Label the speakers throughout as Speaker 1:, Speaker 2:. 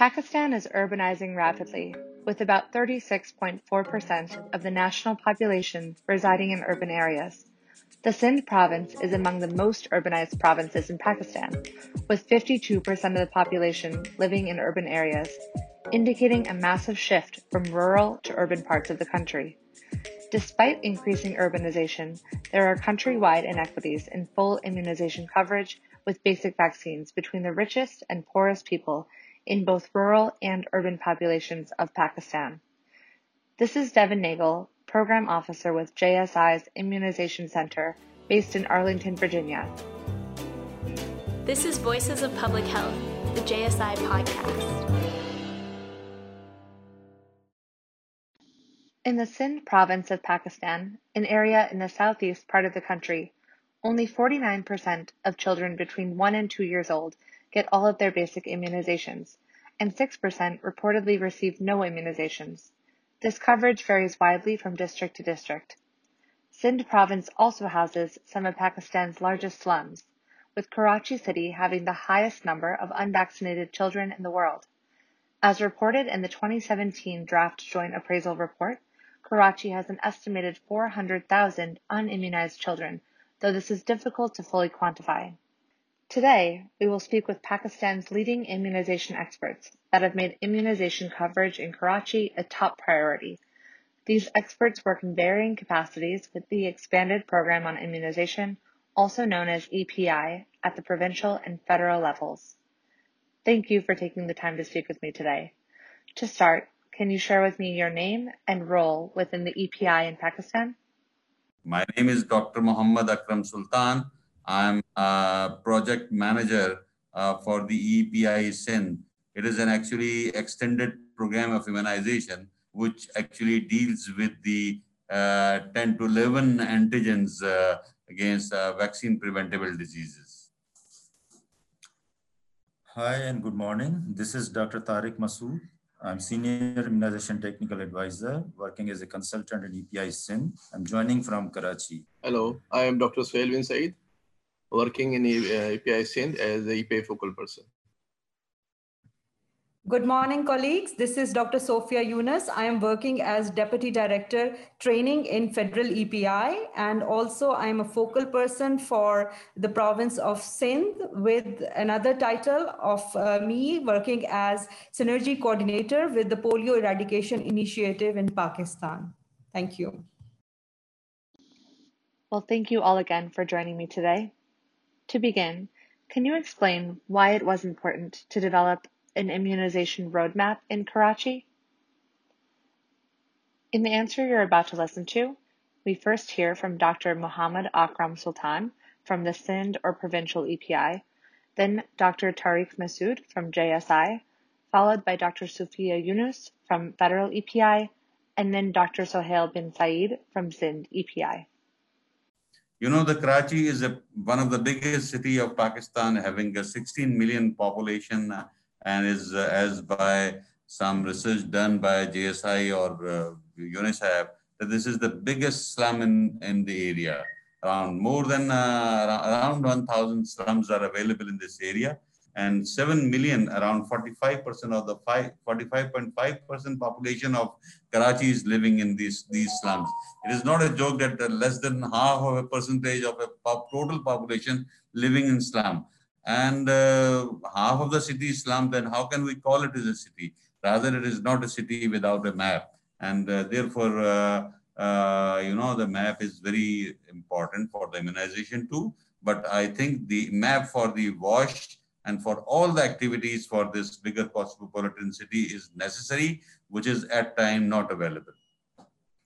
Speaker 1: Pakistan is urbanizing rapidly, with about 36.4% of the national population residing in urban areas. The Sindh province is among the most urbanized provinces in Pakistan, with 52% of the population living in urban areas, indicating a massive shift from rural to urban parts of the country. Despite increasing urbanization, there are countrywide inequities in full immunization coverage with basic vaccines between the richest and poorest people in both rural and urban populations of Pakistan. This is Devin Nagel, Program Officer with JSI's Immunization Center based in Arlington, Virginia.
Speaker 2: This is Voices of Public Health, the JSI podcast.
Speaker 1: In the Sindh province of Pakistan, an area in the southeast part of the country, only 49% of children between 1 and 2 years old get all of their basic immunizations, and 6% reportedly receive no immunizations. This coverage varies widely from district to district. Sindh province also houses some of Pakistan's largest slums, with Karachi city having the highest number of unvaccinated children in the world. As reported in the 2017 draft joint appraisal report, Karachi has an estimated 400,000 unimmunized children, though this is difficult to fully quantify. Today, we will speak with Pakistan's leading immunization experts that have made immunization coverage in Karachi a top priority. These experts work in varying capacities with the expanded program on immunization, also known as EPI, at the provincial and federal levels. Thank you for taking the time to speak with me today. To start, can you share with me your name and role within the EPI in Pakistan?
Speaker 3: My name is Dr. Muhammad Akram Sultan. I'm a project manager uh, for the EPI Sindh. It is an actually extended program of immunization, which actually deals with the uh, 10 to 11 antigens uh, against uh, vaccine preventable diseases.
Speaker 4: Hi and good morning. This is Dr. Tariq Masood. I'm Senior Immunization Technical Advisor working as a consultant in EPI Sindh. I'm joining from Karachi.
Speaker 5: Hello, I am Dr. Suhail bin Saeed working in EPI Sindh as the EPI focal person.
Speaker 6: Good morning, colleagues. This is Dr. Sophia Yunus. I am working as Deputy Director Training in Federal EPI, and also I'm a focal person for the province of Sindh with another title of uh, me working as Synergy Coordinator with the Polio Eradication Initiative in Pakistan. Thank you.
Speaker 1: Well, thank you all again for joining me today. To begin, can you explain why it was important to develop an immunization roadmap in Karachi? In the answer you're about to listen to, we first hear from Dr. Muhammad Akram Sultan from the Sindh or Provincial EPI, then Dr. Tariq Masood from JSI, followed by Dr. Sufia Yunus from Federal EPI, and then Dr. Sohail bin Saeed from Sindh EPI.
Speaker 3: You know, the Karachi is a, one of the biggest city of Pakistan, having a 16 million population, uh, and is uh, as by some research done by JSI or uh, UNICEF that this is the biggest slum in, in the area. Around more than uh, around 1,000 slums are available in this area and 7 million, around 45% of the 45.5% population of Karachi is living in these, these slums. It is not a joke that less than half of a percentage of a pop, total population living in slum. And uh, half of the city is slum, then how can we call it as a city? Rather, it is not a city without a map. And uh, therefore, uh, uh, you know, the map is very important for the immunization too. But I think the map for the WASH and for all the activities for this bigger cosmopolitan city is necessary, which is at time not available.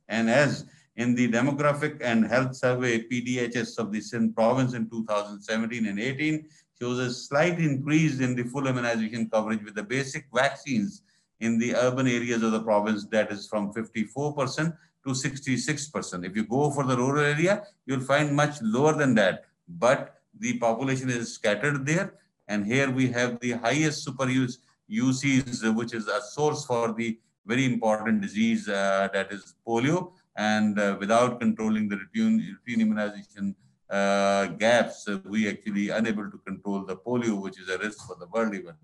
Speaker 3: And as in the demographic and health survey PDHS of the Sindh province in 2017 and 18 shows a slight increase in the full immunization coverage with the basic vaccines in the urban areas of the province that is from 54% to 66%. If you go for the rural area, you'll find much lower than that. But the population is scattered there and here we have the highest super use UCs, which is a source for the very important disease uh, that is polio. And uh, without controlling the routine, routine immunization uh, gaps, uh, we actually unable to control the polio, which is a risk for the world even.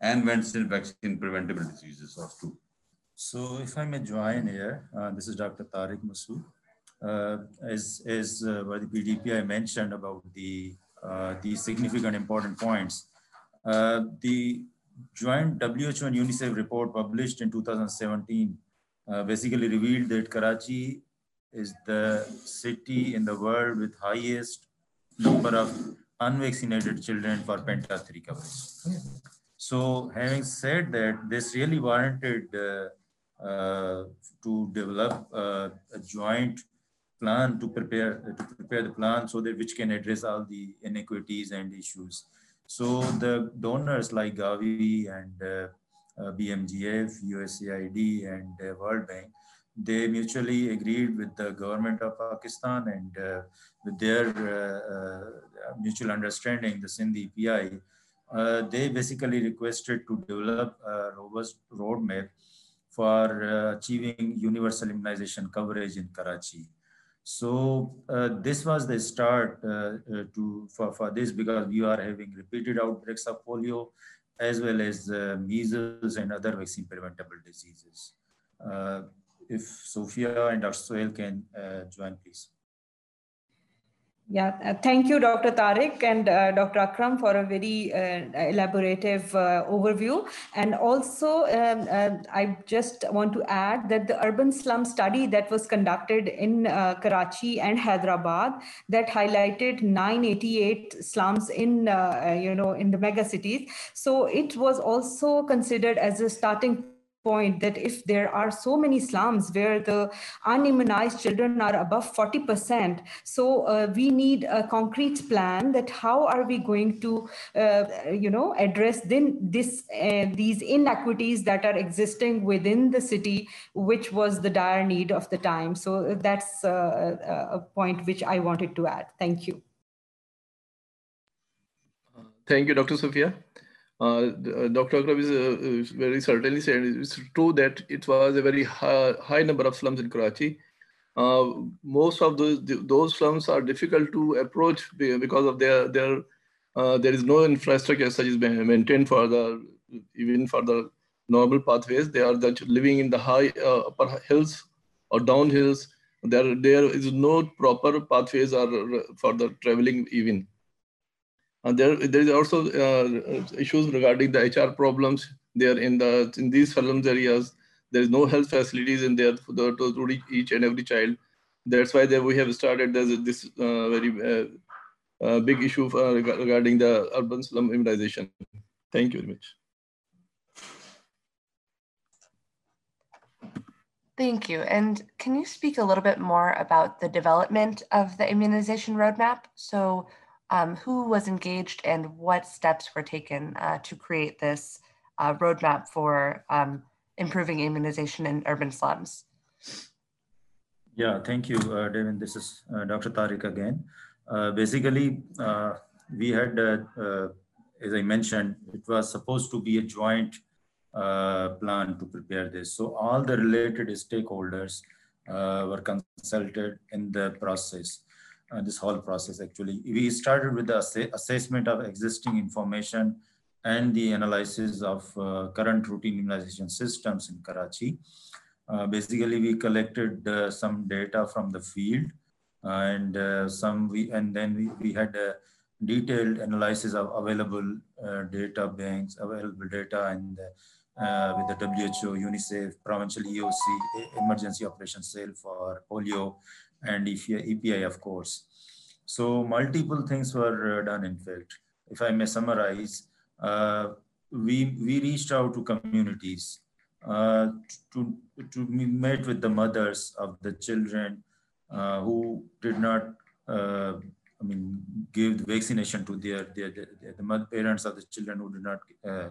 Speaker 3: and vaccine preventable diseases of two.
Speaker 4: So if I may join here, uh, this is Dr. Tariq Masood. Uh, as as uh, the PD EPI mentioned about the uh, the significant important points, uh, the joint WHO and UNICEF report published in 2017 uh, basically revealed that Karachi is the city in the world with highest number of unvaccinated children for penta 3 coverage. So having said that, this really warranted uh, uh, to develop uh, a joint plan to prepare to prepare the plan so that which can address all the inequities and issues. So the donors like Gavi and uh, uh, BMGF, USAID, and uh, World Bank, they mutually agreed with the government of Pakistan and uh, with their uh, mutual understanding, the Sindh EPI, they basically requested to develop a robust roadmap for achieving universal immunization coverage in Karachi. So uh, this was the start uh, uh, to for, for this because we are having repeated outbreaks of polio as well as uh, measles and other vaccine preventable diseases. Uh, if Sophia and Dr. Sohail can join, please.
Speaker 6: Yeah, uh, thank you, Dr. Tariq and uh, Dr. Akram for a very uh, elaborative uh, overview. And also, um, uh, I just want to add that the urban slum study that was conducted in uh, Karachi and Hyderabad that highlighted 988 slums in, you know, in the mega cities. So it was also considered as a starting point that if there are so many slums where the unimmunized children are above 40%, so uh, we need a concrete plan that how are we going to, uh, you know, address then this uh, these inequities that are existing within the city, which was the dire need of the time. So that's uh, a point which I wanted to add. Thank you.
Speaker 5: Thank you, Dr. Sophia. Uh, uh Dr. Akram is uh, very certainly said it's true that it was a very high, high number of slums in Karachi. Uh, most of those those slums are difficult to approach because of their their uh, there is no infrastructure such as maintained for the even for the normal pathways. They are living in the high uh, upper hills or down hills. There there is no proper pathways or for the traveling even. There, there is also uh, issues regarding the HR problems there in the in these slums areas. There is no health facilities in there for the, to, reach each and every child. That's why there we have started this, this uh, very uh, uh big issue for, regarding the urban slum immunization. Thank you very much.
Speaker 7: Thank you. And can you speak a little bit more about the development of the immunization roadmap? So um, who was engaged and what steps were taken uh, to create this uh, roadmap for um, improving immunization in urban slums?
Speaker 4: Yeah, thank you, uh, Devin. This is uh, Dr. Tariq again. Uh, basically, uh, we had, as I mentioned, it was supposed to be a joint plan to prepare this. So all the related stakeholders were consulted in the process uh, this whole process actually. We started with the ass assessment of existing information and the analysis of uh, current routine immunization systems in Karachi. Uh, basically, we collected uh, some data from the field and uh, some we and then we, we had a detailed analysis of available uh, data banks, available data and with the WHO, UNICEF, provincial EOC, Emergency Operations Cell for polio, and EPI, of course. So multiple things were uh, done, in fact. If I may summarize, uh, we, we reached out to communities uh, to, to meet with the mothers of the children uh, who did not, uh, I mean, give the vaccination to their, their, their, the parents of the children who did not uh,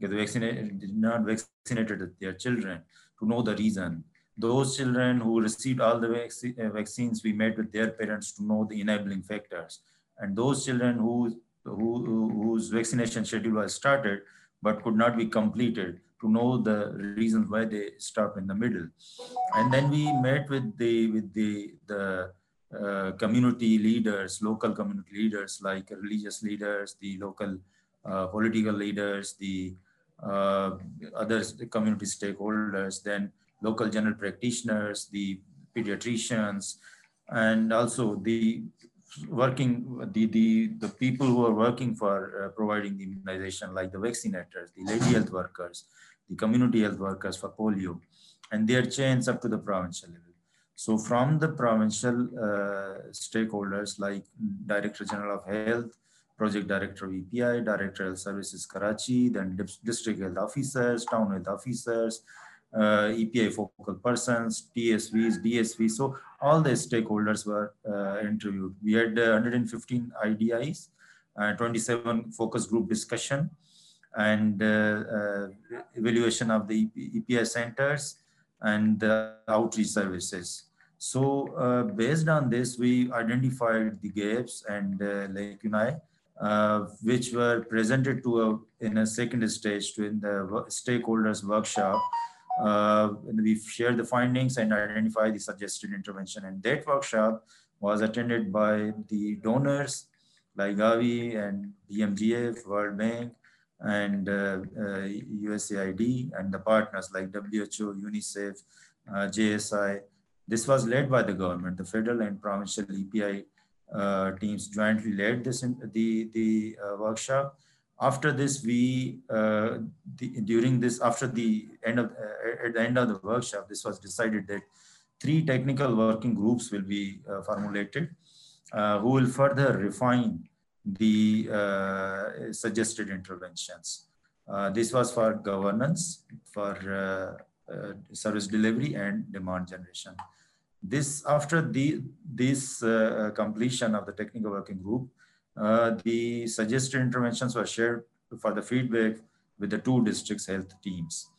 Speaker 4: get vaccinated, did not vaccinated their children to know the reason those children who received all the vac uh, vaccines, we met with their parents to know the enabling factors. And those children who, who, whose vaccination schedule was started, but could not be completed to know the reasons why they stopped in the middle. And then we met with the, with the, the uh, community leaders, local community leaders like religious leaders, the local uh, political leaders, the uh, other community stakeholders, then local general practitioners, the pediatricians, and also the working the the the people who are working for uh, providing the immunization like the vaccinators the lady health workers the community health workers for polio and their chains up to the provincial level. So from the provincial uh, stakeholders like director general of health project director of epi director of services karachi then district health officers town health officers uh, EPI focal persons, TSVs, DSVs. So all the stakeholders were uh, interviewed. We had uh, 115 IDIs, 27 focus group discussion, and evaluation of the EPI centers and outreach services. So uh, based on this, we identified the gaps and uh, you uh, which were presented to a, in a second stage to in the stakeholders workshop uh, we shared the findings and identified the suggested intervention. And that workshop was attended by the donors like Gavi and BMGF, World Bank, and uh, uh, USAID, and the partners like WHO, UNICEF, uh, JSI. This was led by the government, the federal and provincial EPI uh, teams jointly led this in the, the uh, workshop after this we uh, the, during this after the end of uh, at the end of the workshop this was decided that three technical working groups will be uh, formulated uh, who will further refine the uh, suggested interventions. Uh, this was for governance for service delivery and demand generation. This after the this completion of the technical working group the suggested interventions were shared for the feedback with the two districts health teams.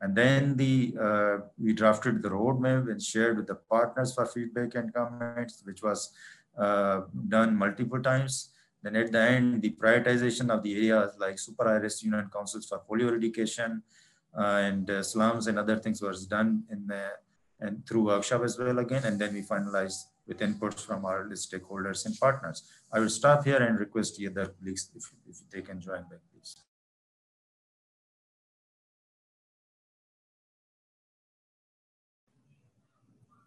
Speaker 4: And then the uh, we drafted the roadmap and shared with the partners for feedback and comments, which was uh, done multiple times. Then at the end, the prioritization of the areas like super high-risk unit councils for polio eradication uh, and uh, slums and other things was done in the, and through workshop as well again. And then we finalized with inputs from our stakeholders and partners. I will stop here and request the other colleagues if, if they can join back, please.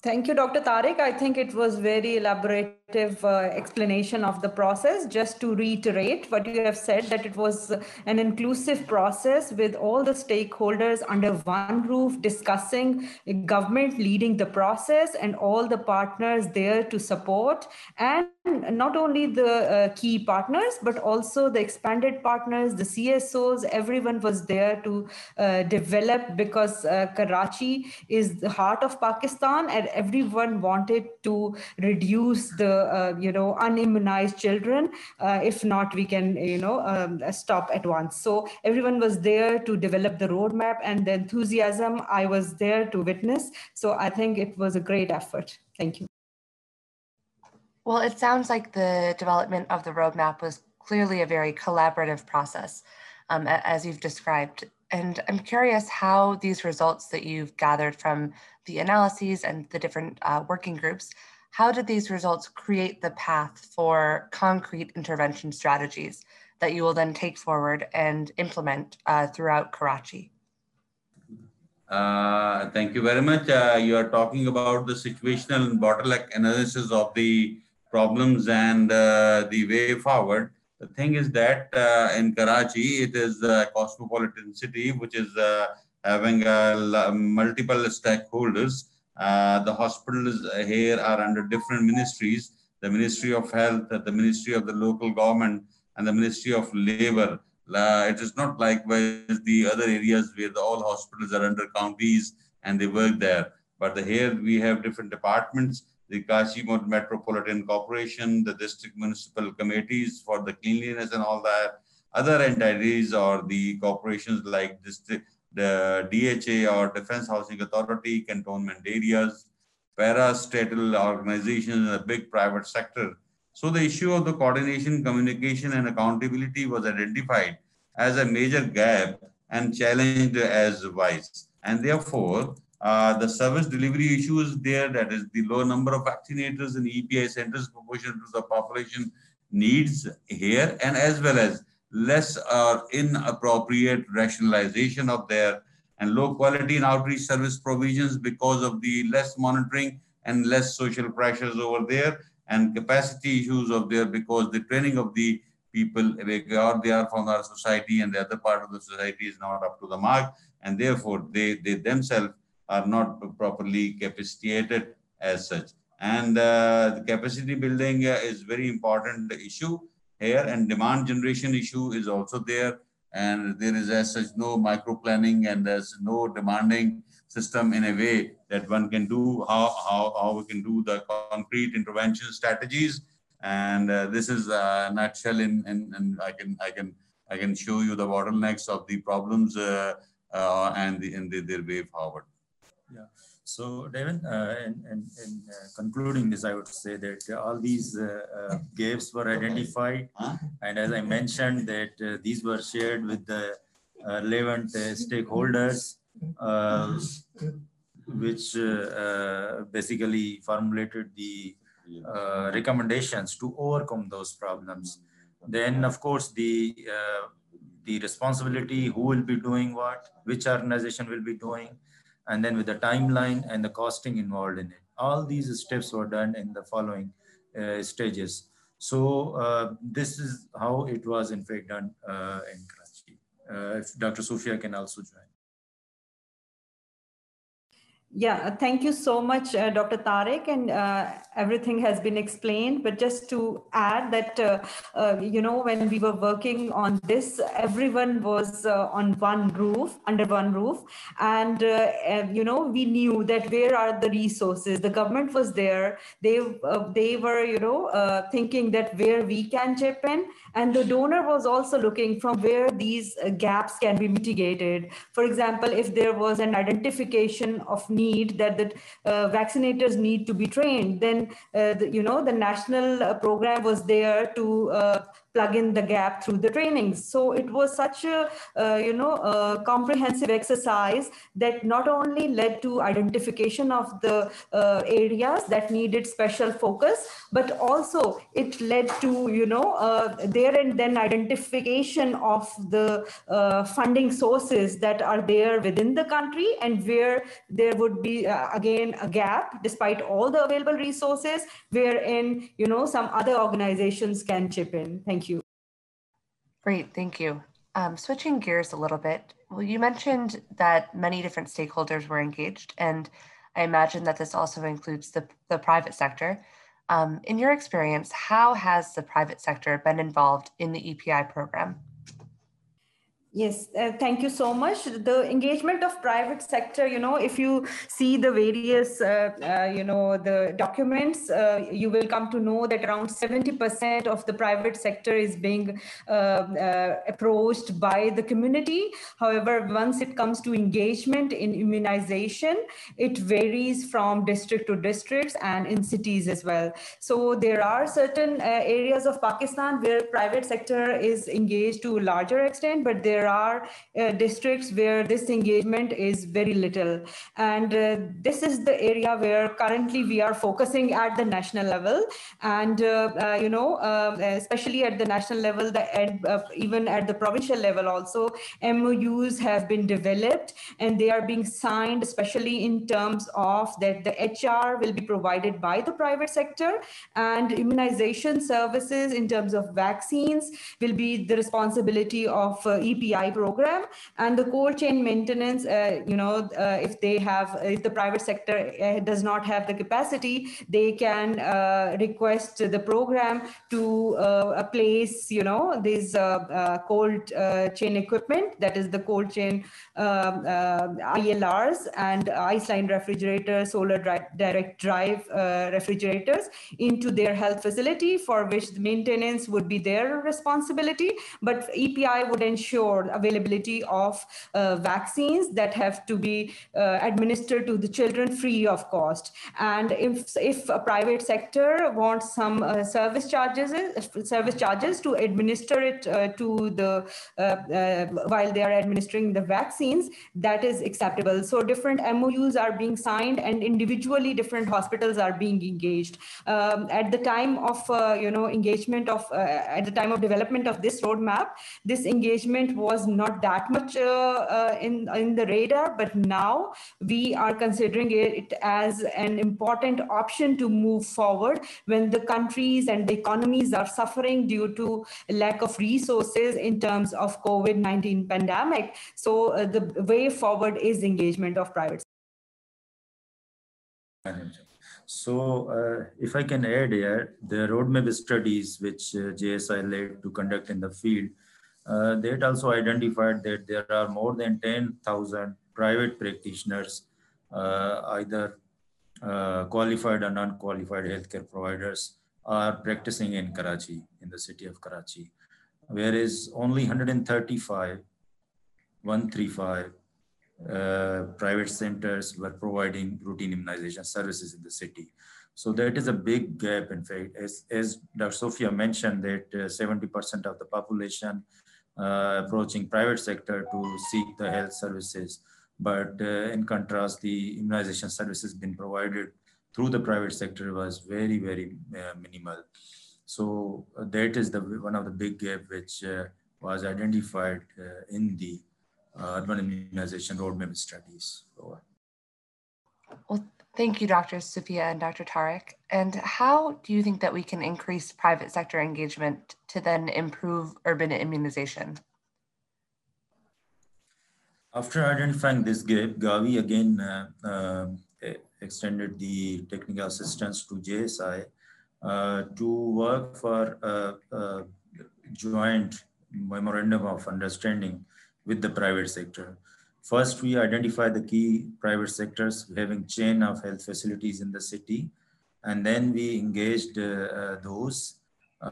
Speaker 6: Thank you, Dr. Tariq. I think it was very elaborative uh, explanation of the process. Just to reiterate what you have said, that it was an inclusive process with all the stakeholders under one roof discussing government leading the process and all the partners there to support and not only the uh, key partners, but also the expanded partners, the CSOs, everyone was there to uh, develop because uh, Karachi is the heart of Pakistan and everyone wanted to reduce the, uh, you know, unimmunized children. Uh, if not, we can, you know, um, stop at once. So everyone was there to develop the roadmap and the enthusiasm I was there to witness. So I think it was a great effort. Thank you.
Speaker 7: Well, it sounds like the development of the roadmap was clearly a very collaborative process, um, as you've described. And I'm curious how these results that you've gathered from the analyses and the different uh, working groups, how did these results create the path for concrete intervention strategies that you will then take forward and implement uh, throughout Karachi?
Speaker 3: Uh, thank you very much. Uh, you are talking about the situational and bottleneck analysis of the problems and uh, the way forward. The thing is that uh, in Karachi, it is a cosmopolitan city, which is uh, having multiple stakeholders. The hospitals here are under different ministries, the Ministry of Health, the Ministry of the Local Government, and the Ministry of Labor. Uh, it is not like the other areas where the, all hospitals are under counties and they work there. But the, here we have different departments the Karachi Metropolitan Corporation, the district municipal committees for the cleanliness and all that, other entities or the corporations like district, the DHA or Defense Housing Authority, cantonment areas, parastatal organizations, and the big private sector. So the issue of the coordination, communication, and accountability was identified as a major gap and challenged as wise. And therefore, uh, the service delivery issue is there, that is the low number of vaccinators in EPI centers proportion to the population needs here, and as well as less or inappropriate rationalization of their and low quality in outreach service provisions because of the less monitoring and less social pressures over there and capacity issues of there because the training of the people where they are from our society and the other part of the society is not up to the mark and therefore they, they themselves are not properly capacitated as such. And uh, the capacity building uh, is very important issue here and demand generation issue is also there. And there is as such no micro planning and there's no demanding system in a way that one can do how, how, how we can do the concrete intervention strategies. And uh, this is a nutshell in, in, in, I can, I can, I can show you the bottlenecks of the problems uh, uh, and, the, and the, their way forward.
Speaker 4: Yeah. So, Devin, uh, in, in, in uh, concluding this, I would say that all these uh, uh gaps were identified. And as I mentioned, that uh, these were shared with the uh, relevant stakeholders, which basically formulated the recommendations to overcome those problems. Then, of course, the the responsibility, who will be doing what, which organization will be doing, and then with the timeline and the costing involved in it. All these steps were done in the following uh, stages. So uh, this is how it was in fact done uh, in Karachi. Uh, if Dr. Sofia can also join.
Speaker 6: Yeah, thank you so much, uh, Dr. Tariq, and uh, everything has been explained. But just to add that, uh, uh you know, when we were working on this, everyone was uh, on one roof, under one roof, and uh, you know, we knew that where are the resources. The government was there. They they were, you know, thinking that where we can chip in, and the donor was also looking from where these gaps can be mitigated. For example, if there was an identification of need need that the uh, vaccinators need to be trained then uh, the, you know the national uh, program was there to uh, plug in the gap through the trainings. So it was such a, uh, you know, a comprehensive exercise that not only led to identification of the uh, areas that needed special focus, but also it led to, you know, uh, there and then identification of the uh, funding sources that are there within the country and where there would be, uh, again, a gap despite all the available resources, wherein, you know, some other organizations can chip in. Thank.
Speaker 7: Great, thank you. Um, switching gears a little bit, well, you mentioned that many different stakeholders were engaged, and I imagine that this also includes the, the private sector. Um, in your experience, how has the private sector been involved in the EPI program?
Speaker 6: Yes, uh, thank you so much. The engagement of private sector, you know, if you see the various, uh, uh, you know, the documents, uh, you will come to know that around 70% of the private sector is being uh, uh, approached by the community. However, once it comes to engagement in immunization, it varies from district to districts and in cities as well. So there are certain areas of Pakistan where private sector is engaged to a larger extent, but there there are uh, districts where this engagement is very little. And uh, this is the area where currently we are focusing at the national level. And, uh, uh you know, uh, especially at the national level, the, uh, even at the provincial level also, MOUs have been developed and they are being signed, especially in terms of that the HR will be provided by the private sector and immunization services in terms of vaccines will be the responsibility of EPI program and the cold chain maintenance, uh, you know, uh, if they have, if the private sector uh, does not have the capacity, they can uh, request the program to uh, place, you know, these cold chain equipment, that is the cold chain um, ILRs and ice line refrigerators, solar direct drive refrigerators into their health facility for which the maintenance would be their responsibility, but EPI would ensure availability of uh, vaccines that have to be uh, administered to the children free of cost. And if, if a private sector wants some uh, service charges, service charges to administer it uh, to the, while they are administering the vaccines, that is acceptable. So different MOUs are being signed and individually different hospitals are being engaged. Um, at the time of, you know, engagement of, at the time of development of this roadmap, this engagement was not that much uh, uh, in, in the radar, but now we are considering it as an important option to move forward when the countries and the economies are suffering due to lack of resources in terms of COVID-19 pandemic. So uh, the way forward is engagement of private.
Speaker 4: So uh, if I can add here, the roadmap studies which uh, JSI led to conduct in the field, uh, that also identified that there are more than 10,000 private practitioners, uh, either uh, qualified or non-qualified healthcare providers are practicing in Karachi, in the city of Karachi, whereas only 135, 135 uh, private centers were providing routine immunization services in the city. So that is a big gap. In fact, as, as Dr. Sophia mentioned, that 70% uh, of the population approaching private sector to seek the health services. But uh, in contrast, the immunization services being provided through the private sector was very, very uh, minimal. So that is the one of the big gap which was identified in the uh, urban immunization roadmap studies.
Speaker 7: Well, thank you, Dr. Sophia and Dr. Tariq. And how do you think that we can increase private sector engagement to then improve urban immunization?
Speaker 4: After identifying this gap, Gavi again uh, uh, extended the technical assistance to JSI uh, to work for a, a joint memorandum of understanding with the private sector. First, we identify the key private sectors having chain of health facilities in the city, and then we engaged uh, uh, those.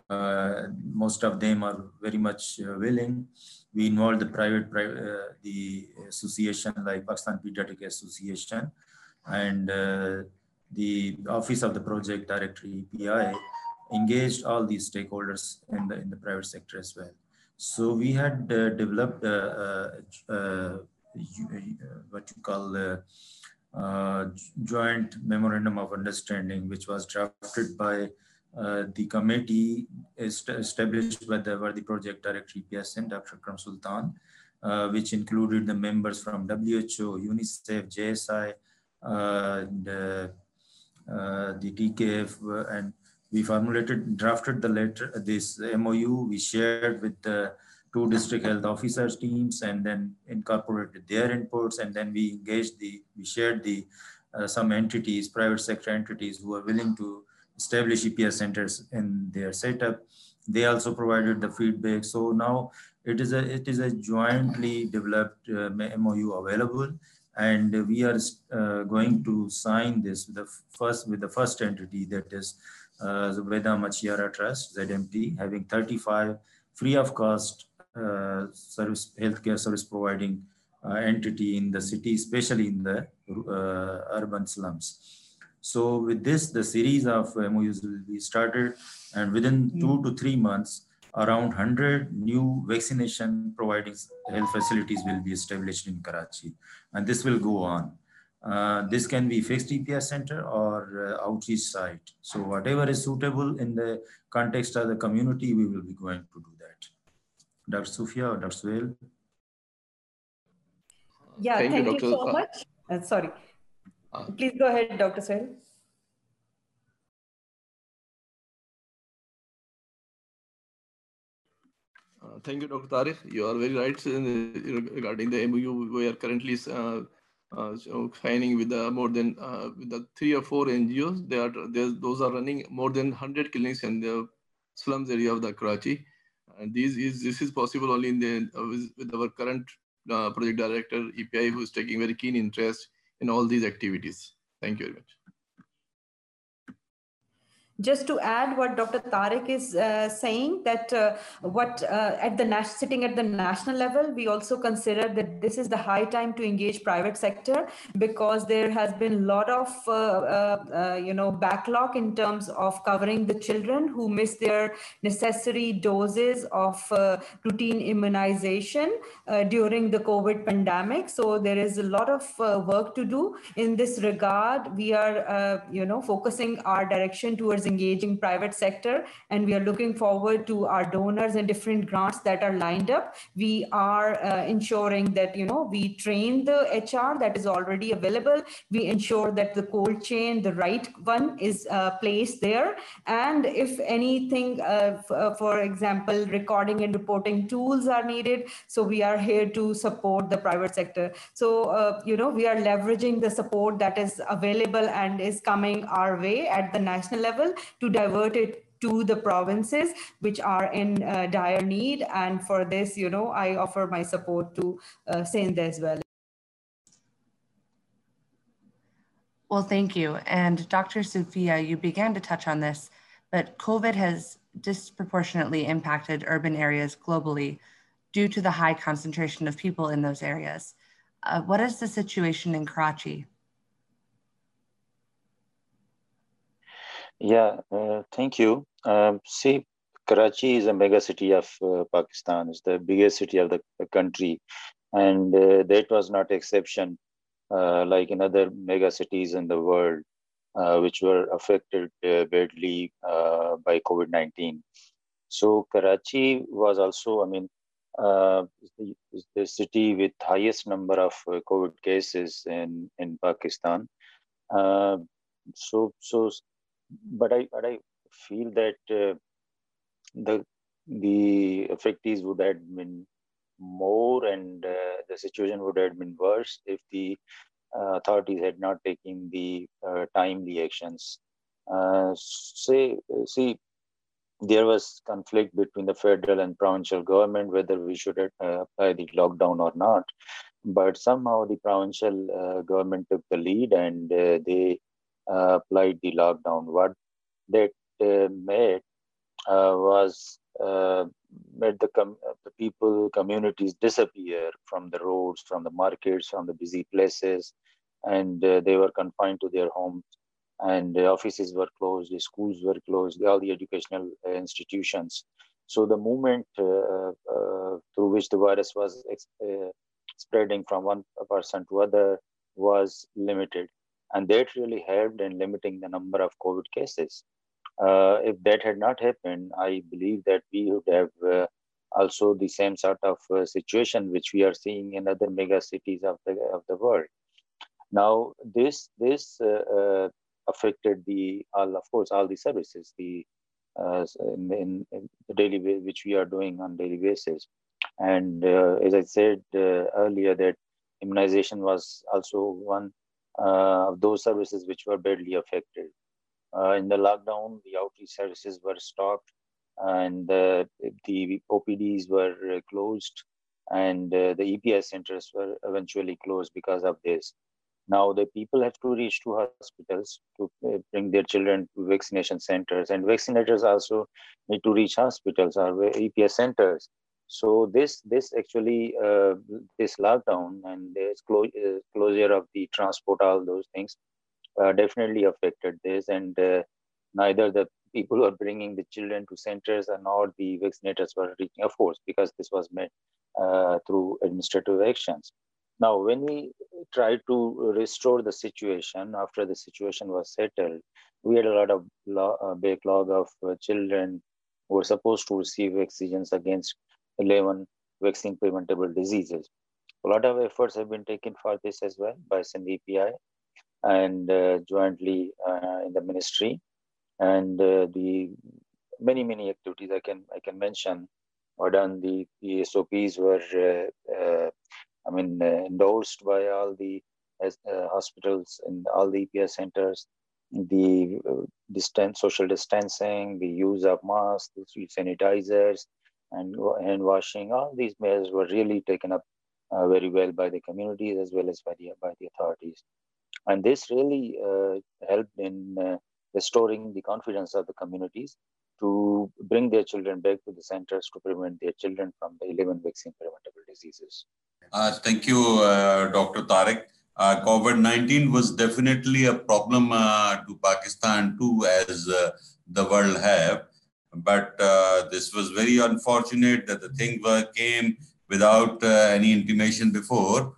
Speaker 4: Uh, most of them are very much uh, willing. We involved the private, uh, the association like Pakistan Pediatric Association, and uh, the office of the project director EPI engaged all these stakeholders in the in the private sector as well. So we had developed what you call the joint memorandum of understanding, which was drafted by uh, the committee established by the Worthy Project Director EPI Sindh, Dr. Akram Sultan, uh, which included the members from WHO, UNICEF, JSI, uh, and the TKF, and we formulated, drafted the letter, this MOU, we shared with the two district health officers teams and then incorporated their inputs and then we engaged the, we shared the, uh, some entities, private sector entities who are willing to establish EPS centers in their setup. They also provided the feedback. So now it is a, it is a jointly developed uh, MOU available and we are uh, going to sign this with the first with the first entity that is uh, Zubaydah Machiara Trust, ZMT, having 35 free of cost service healthcare service providing uh, entity in the city, especially in the uh, urban slums. So with this, the series of MOUs will be started and within hmm. two to three months, around 100 new vaccination providing health facilities will be established in Karachi. And this will go on. Uh, this can be fixed EPS center or uh, outreach site. So whatever is suitable in the context of the community, we will be going to do that. Dr. Sufia or Dr. Suhail?
Speaker 6: Yeah, thank, thank you, you, so much. Uh, sorry. Uh, Please go ahead, Dr. Suhail.
Speaker 5: Uh, thank you, Dr. Tariq. You are very right regarding the MOU. We are currently uh, uh, so signing with the more than uh, with the three or four NGOs. They are those are running more than 100 clinics in the slums area of the Karachi. And this is this is possible only in the uh, with our current uh, project director EPI, who is taking very keen interest in all these activities. Thank you very much.
Speaker 6: Just to add what Dr. Tariq is uh, saying, that uh, what uh, at the sitting at the national level, we also consider that this is the high time to engage private sector because there has been a lot of uh, uh, uh, you know backlog in terms of covering the children who miss their necessary doses of routine immunization during the COVID pandemic. So there is a lot of work to do in this regard. We are you know focusing our direction towards engaging private sector and we are looking forward to our donors and different grants that are lined up. We are uh, ensuring that you know we train the hr that is already available. We ensure that the cold chain the right one is uh, placed there. And if anything uh, uh for example recording and reporting tools are needed so we are here to support the private sector. So uh, you know we are leveraging the support that is available and is coming our way at the national level to divert it to the provinces which are in uh, dire need. And for this, you know, I offer my support to uh, Sindh as well.
Speaker 7: Well, thank you. And Dr. Sophia, you began to touch on this, but COVID has disproportionately impacted urban areas globally due to the high concentration of people in those areas. Uh, what is the situation in Karachi?
Speaker 4: Yeah, uh, thank you. Um, see, Karachi is a mega city of uh, Pakistan. It's the biggest city of the country, and uh, that was not exception. Uh, like in other mega cities in the world, uh, which were affected uh, badly by COVID nineteen. So Karachi was also, I mean, the, the city with highest number of COVID cases in in Pakistan. so so but I but I feel that uh, the the effects would have been more and uh, the situation would have been worse if the uh, authorities had not taken the uh, timely actions. Uh, say, see, there was conflict between the federal and provincial government whether we should uh, apply the lockdown or not. But somehow the provincial government took the lead and they uh, applied the lockdown. What that uh, made uh, was made the, com- the people, communities disappear from the roads, from the markets, from the busy places, and they were confined to their homes and offices were closed, the schools were closed, all the educational institutions. So the movement uh, uh, through which the virus was uh, spreading from one person to other was limited. And that really helped in limiting the number of COVID cases. Uh, if that had not happened, I believe that we would have uh, also the same sort of uh, situation which we are seeing in other mega cities of the of the world. Now, this this uh, uh, affected the all of course all the services the uh, in, in, the daily which we are doing on daily basis. And as I said earlier, that immunization was also one uh, of those services which were badly affected. Uh, in the lockdown, the outreach services were stopped and uh, the OPDs were closed and the EPS centers were eventually closed because of this. Now the people have to reach to hospitals to bring their children to vaccination centers, and vaccinators also need to reach hospitals or EPS centers. So this this actually uh, this lockdown and this clo- uh, closure of the transport, all those things, uh, definitely affected this. And uh, neither the people who are bringing the children to centers and nor the vaccinators were reaching, of course, because this was made uh, through administrative actions. Now, when we tried to restore the situation after the situation was settled, we had a lot of lo- uh, backlog of children who were supposed to receive vaccines against 11 vaccine preventable diseases. A lot of efforts have been taken for this as well by Sindh EPI and uh, jointly uh, in the ministry. And uh, the many, many activities I can, I can mention were done. The, the SOPs were, uh, uh, I mean, uh, endorsed by all the hospitals and all the EPS centers the uh, distance, social distancing, the use of masks, the sanitizers, and hand washing. All these measures were really taken up uh, very well by the communities as well as by the by the authorities, and this really uh, helped in uh,
Speaker 8: restoring the confidence of the communities to bring their children back to the centers to prevent their children from the 11 vaccine preventable diseases.
Speaker 3: Uh, thank you, uh, Dr. Tariq. Uh, COVID-19 was definitely a problem to Pakistan too, as the world have. But uh, this was very unfortunate that the thing came without any intimation before.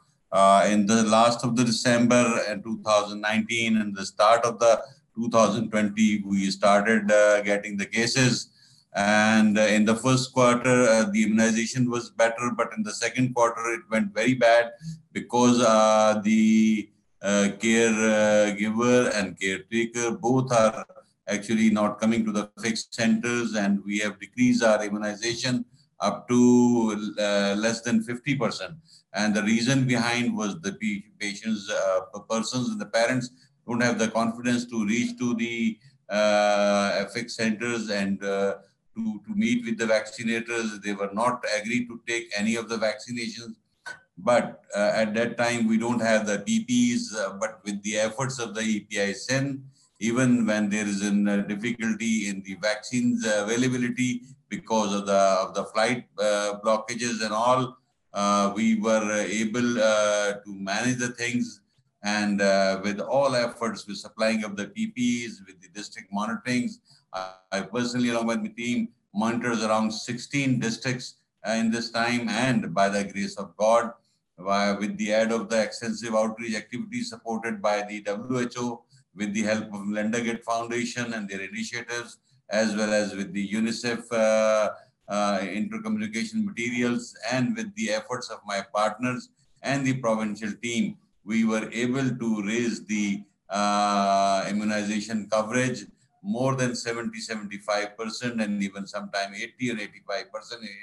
Speaker 3: in the last of the December 2019 and the start of the 2020, we started uh, getting the cases. And uh, in the first quarter, uh, the immunization was better, but in the second quarter, it went very bad because the caregiver and caretaker both are actually not coming to the fixed centers, and we have decreased our immunization up to uh, less than 50%. And the reason behind was the patients, uh, persons and the parents don't have the confidence to reach to the uh, FX centers and uh, to, to meet with the vaccinators. They were not agreed to take any of the vaccinations. But uh, at that time, we don't have the PPs, uh, but with the efforts of the EPI Sindh, even when there is a uh, difficulty in the vaccines availability because of the, of the flight uh, blockages and all, we were able to manage the things and uh, with all efforts with supplying of the PPEs, with the district monitorings, I personally, along with my team, monitors around 16 districts uh, in this time. And by the grace of God, uh, with the aid of the extensive outreach activities supported by the WHO, with the help of Melinda Gates Foundation and their initiatives, as well as with the UNICEF uh, uh, intercommunication materials, and with the efforts of my partners and the provincial team, we were able to raise the uh, immunization coverage more than 70 75% and even sometime 80 or 85%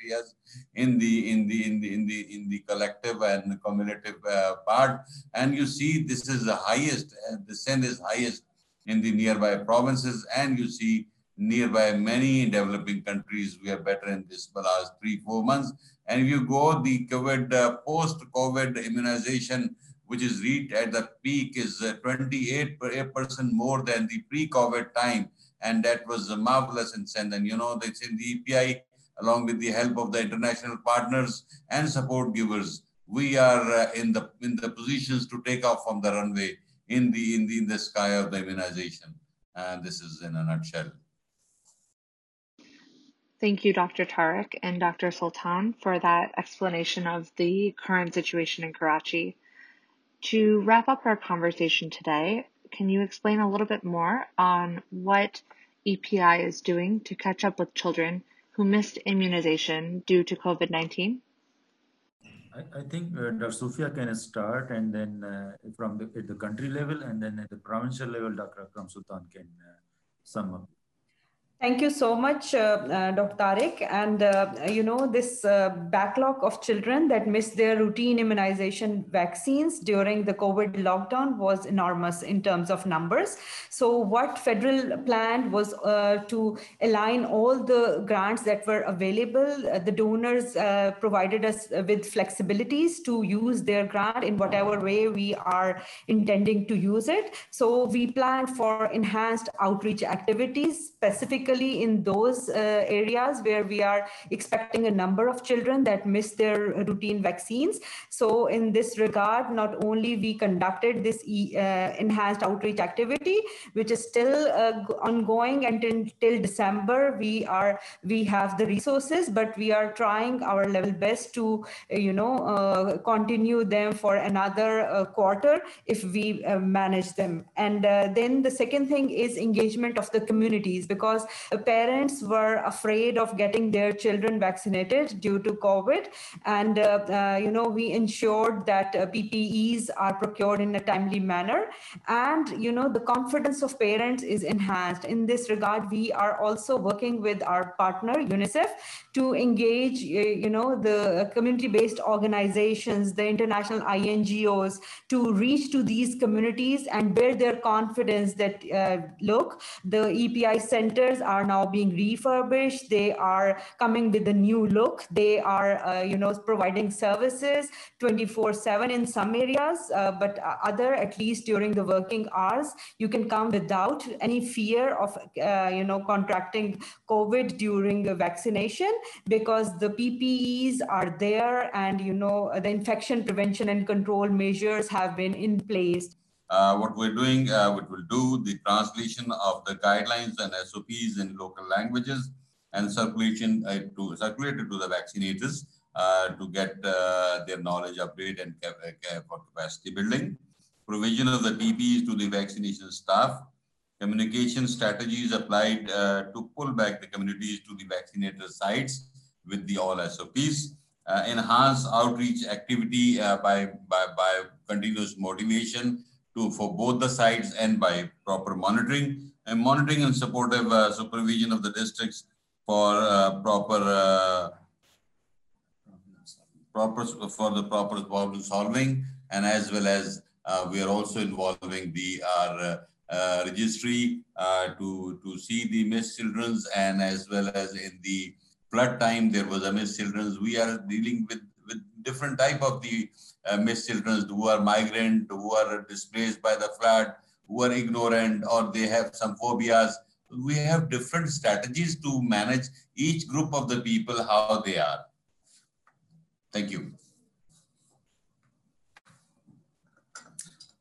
Speaker 3: areas in the in the in the in the in the collective and cumulative uh, part. And you see this is the highest uh, the Sindh is highest in the nearby provinces. And you see nearby many developing countries we are better in this last three four months. And if you go the covid uh, post covid immunization which is reached at the peak is 28% uh, more than the pre-COVID time. And that was a marvelous in sense. And you know, that's in the EPI, along with the help of the international partners and support givers, we are uh, in the in the positions to take off from the runway in the in the in the sky of the immunization. And this is in a nutshell.
Speaker 1: Thank you, Dr. Tariq and Dr. Sultan, for that explanation of the current situation in Karachi. To wrap up our conversation today, can you explain a little bit more on what EPI is doing to catch up with children who missed immunization due to COVID 19?
Speaker 4: I, think uh, Dr. Soofia can start and then uh, from the, at the country level and then at the provincial level, Dr. Akram Sultan can uh, sum up.
Speaker 6: Thank you so much, uh, uh, Dr. Tariq. And, uh, you know, this uh, backlog of children that missed their routine immunization vaccines during the COVID lockdown was enormous in terms of numbers. So what federal planned was uh, to align all the grants that were available. Uh, the donors provided us with flexibilities to use their grant in whatever way we are intending to use it. So we planned for enhanced outreach activities, specifically specifically in those uh, areas where we are expecting a number of children that miss their routine vaccines. So in this regard, not only we conducted this e, uh, enhanced outreach activity, which is still uh, ongoing until December, we are we have the resources, but we are trying our level best to, you know, continue them for another quarter if we manage them. And then the second thing is engagement of the communities because parents were afraid of getting their children vaccinated due to COVID. And, uh, uh, you know, we ensured that uh, PPEs are procured in a timely manner. And, you know, the confidence of parents is enhanced. In this regard, we are also working with our partner, UNICEF, to engage, you know, the community-based organizations, the international INGOs, to reach to these communities and build their confidence that, uh, look, the EPI centers are now being refurbished. They are coming with a new look. They are, uh, you know, providing services 24/7 in some areas, uh, but other, at least during the working hours, you can come without any fear of, uh, you know, contracting COVID during the vaccination because the PPEs are there and, you know, the infection prevention and control measures have been in place.
Speaker 3: Uh, what we're doing, uh, we'll do, the translation of the guidelines and SOPs in local languages and circulation uh, to circulate it to the vaccinators uh, to get uh, their knowledge upgrade and for capacity building. Provision of the PPEs to the vaccination staff. Communication strategies applied uh, to pull back the communities to the vaccinator sites with the all SOPs. enhance outreach activity by, by, by continuous motivation to for both the sides and by proper monitoring and monitoring and supportive uh, supervision of the districts for uh, proper uh, proper for the proper problem solving. And as well as uh, we are also involving the our uh, uh, registry to to see the missed children's and as well as in the flood time there was a missed children's we are dealing with with different type of the uh, children who are migrant, who are displaced by the flood, who are ignorant, or they have some phobias. We have different strategies to manage each group of the people, how they are. Thank you.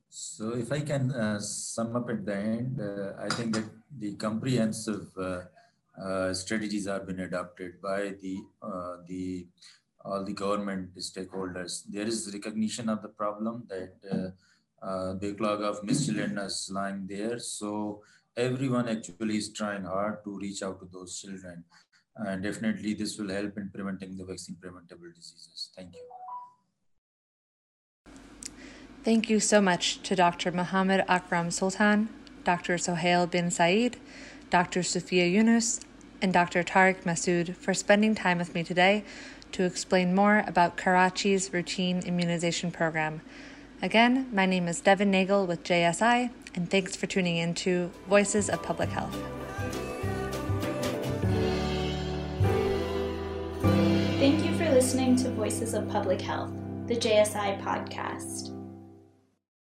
Speaker 4: So if I can uh, sum up at the end, uh, I think that the comprehensive uh, uh strategies have been adopted by the, uh, the all the government stakeholders. There is recognition of the problem that uh, uh, backlog of children is lying there. So everyone actually is trying hard to reach out to those children. And definitely this will help in preventing the vaccine preventable diseases. Thank you.
Speaker 1: Thank you so much to Dr. Muhammad Akram Sultan, Dr. Sohail bin Saeed, Dr. Soofia Yunus, and Dr. Tariq Masood for spending time with me today to explain more about Karachi's routine immunization program. Again, my name is Devin Nagel with JSI, and thanks for tuning in to Voices of Public Health.
Speaker 2: Thank you for listening to Voices of Public Health, the JSI podcast.